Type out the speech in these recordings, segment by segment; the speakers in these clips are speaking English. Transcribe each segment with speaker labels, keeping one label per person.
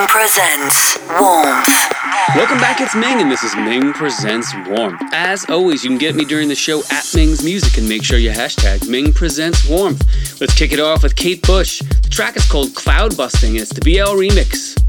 Speaker 1: Ming presents Warmth.
Speaker 2: Welcome back, it's Ming, and this is Ming Presents Warmth. As always, you can get me during the show at Ming's Music and make sure you hashtag Ming Presents Warmth. Let's kick it off with Kate Bush. The track is called Cloudbusting, and it's the BL remix.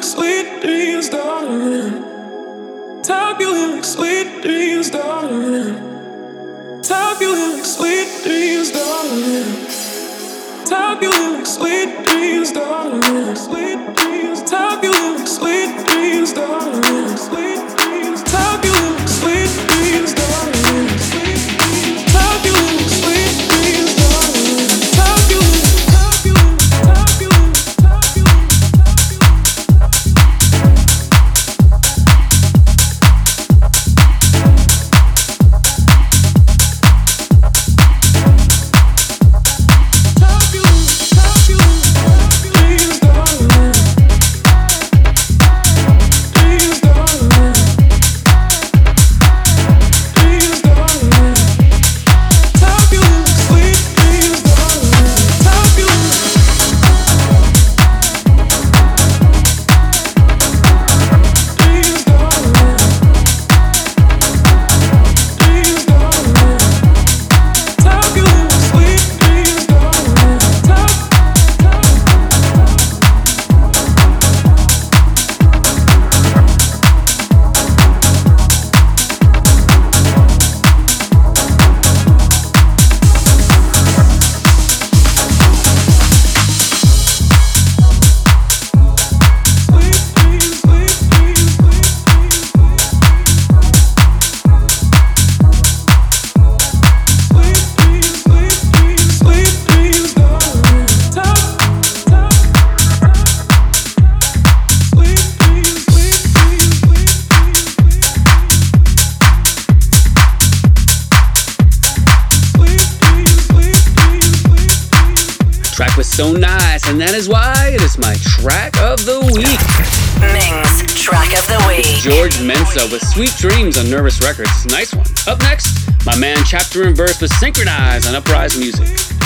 Speaker 3: like sweet dreams, darling. Tuck you in like sweet dreams, darling. Tuck you in like sweet dreams, darling. Tuck you in like sweet dreams, darling. Sweet dreams.
Speaker 2: so nice, and that is why it is my track of the week.
Speaker 4: Ming's track of the week.
Speaker 2: George Mensa with Sweet Dreams on Nervous Records. Nice one. Up next, my man Chapter and Verse with Synchronize on Uprise Music.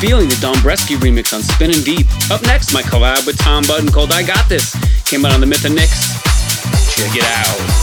Speaker 2: Feeling the Dombresky remix on Spinnin' Deep. Up next, my collab with Tom Budden called I Got This. Came out on the Myth of Nix. Check it out.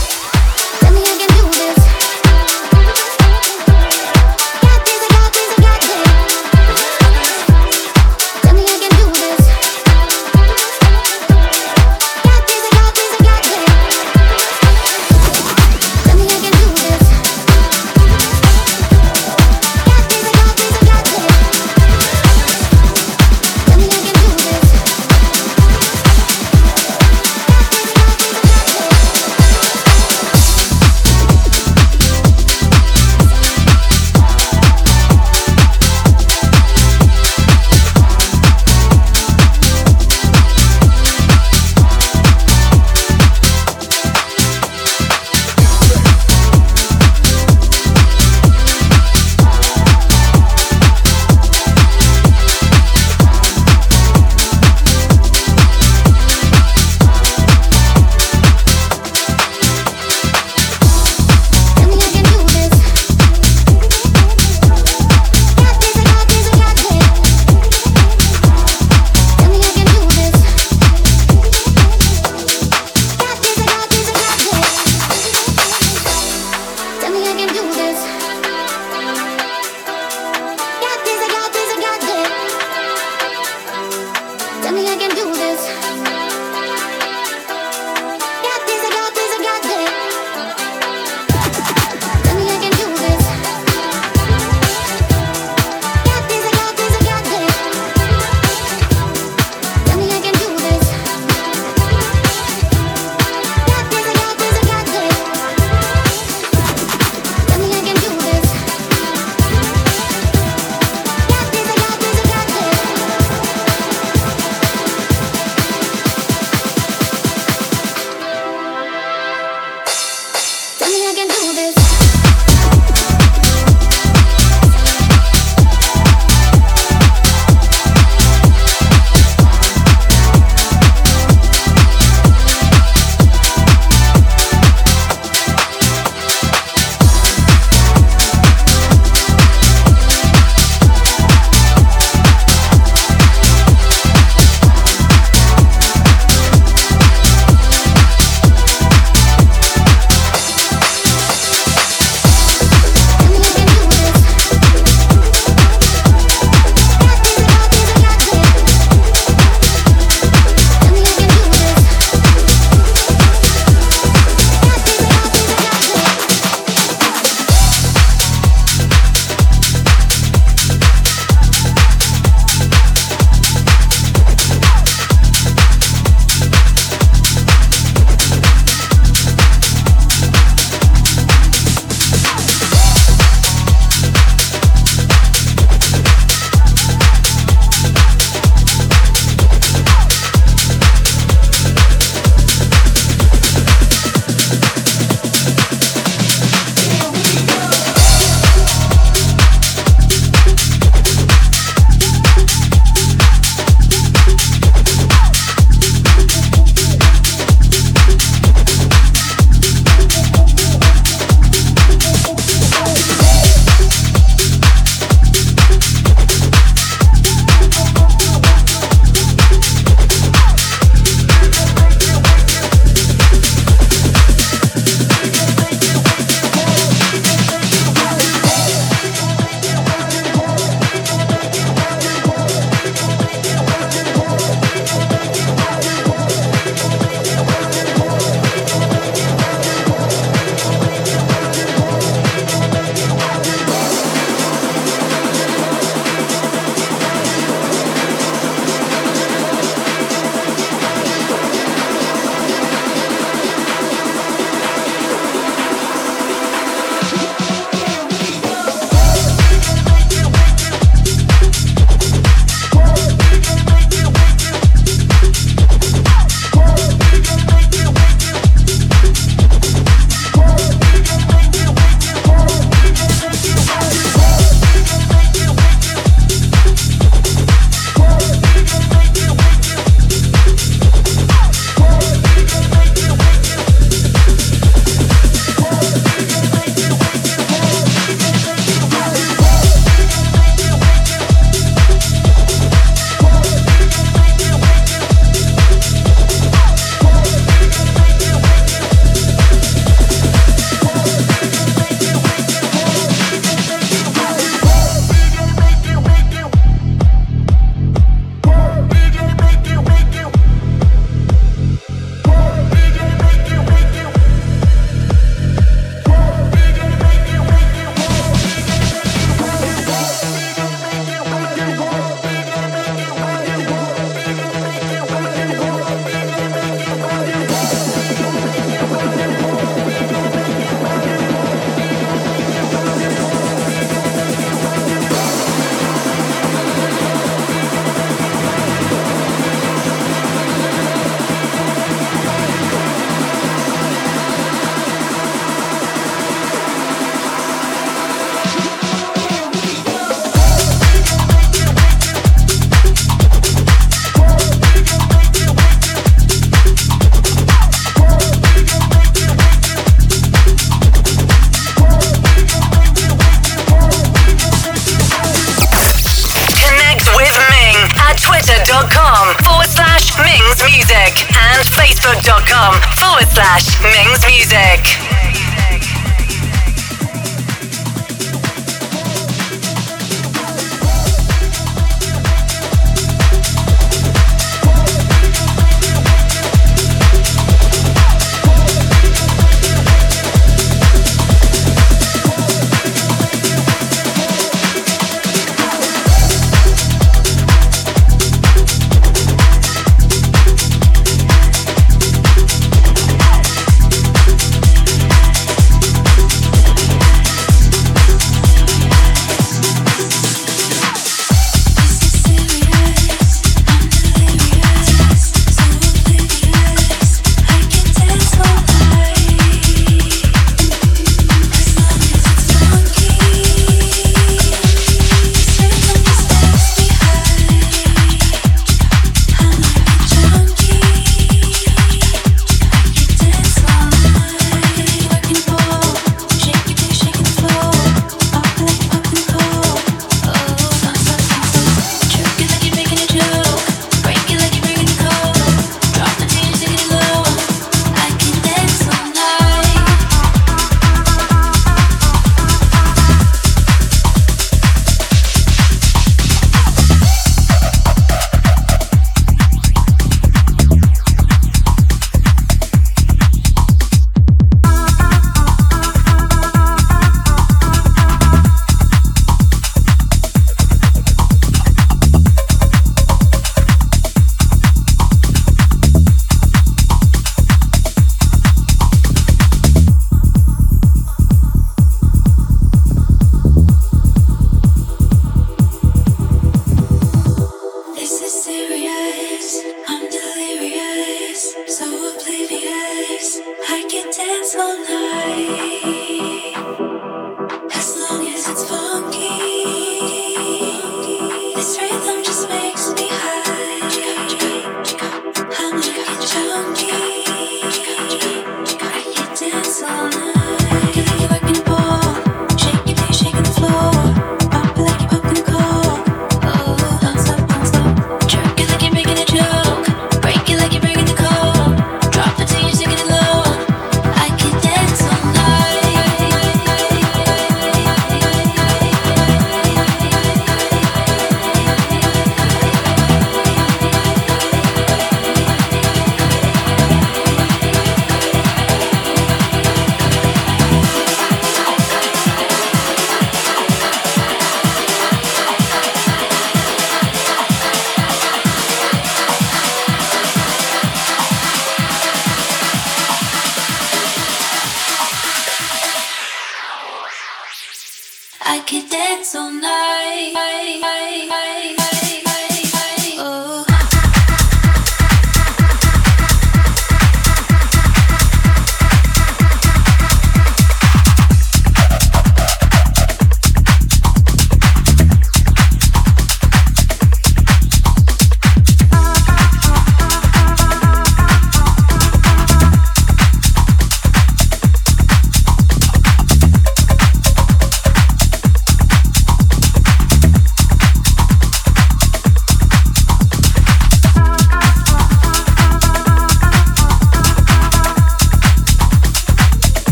Speaker 1: Facebook.com forward slash Ming's Music.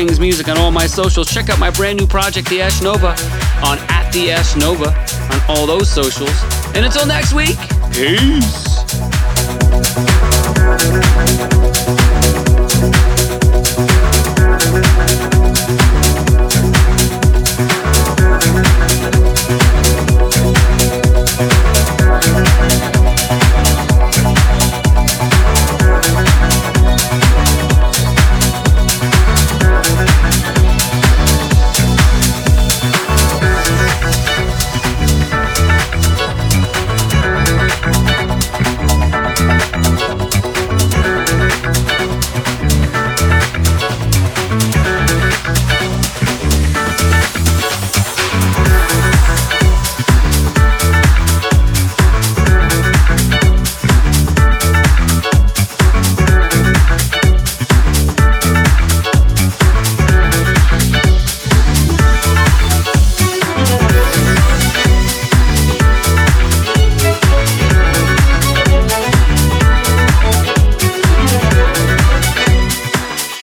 Speaker 2: Music on all my socials. Check out my brand new project, The Ash Nova, on at The Ash Nova on all those socials. And until next week, peace.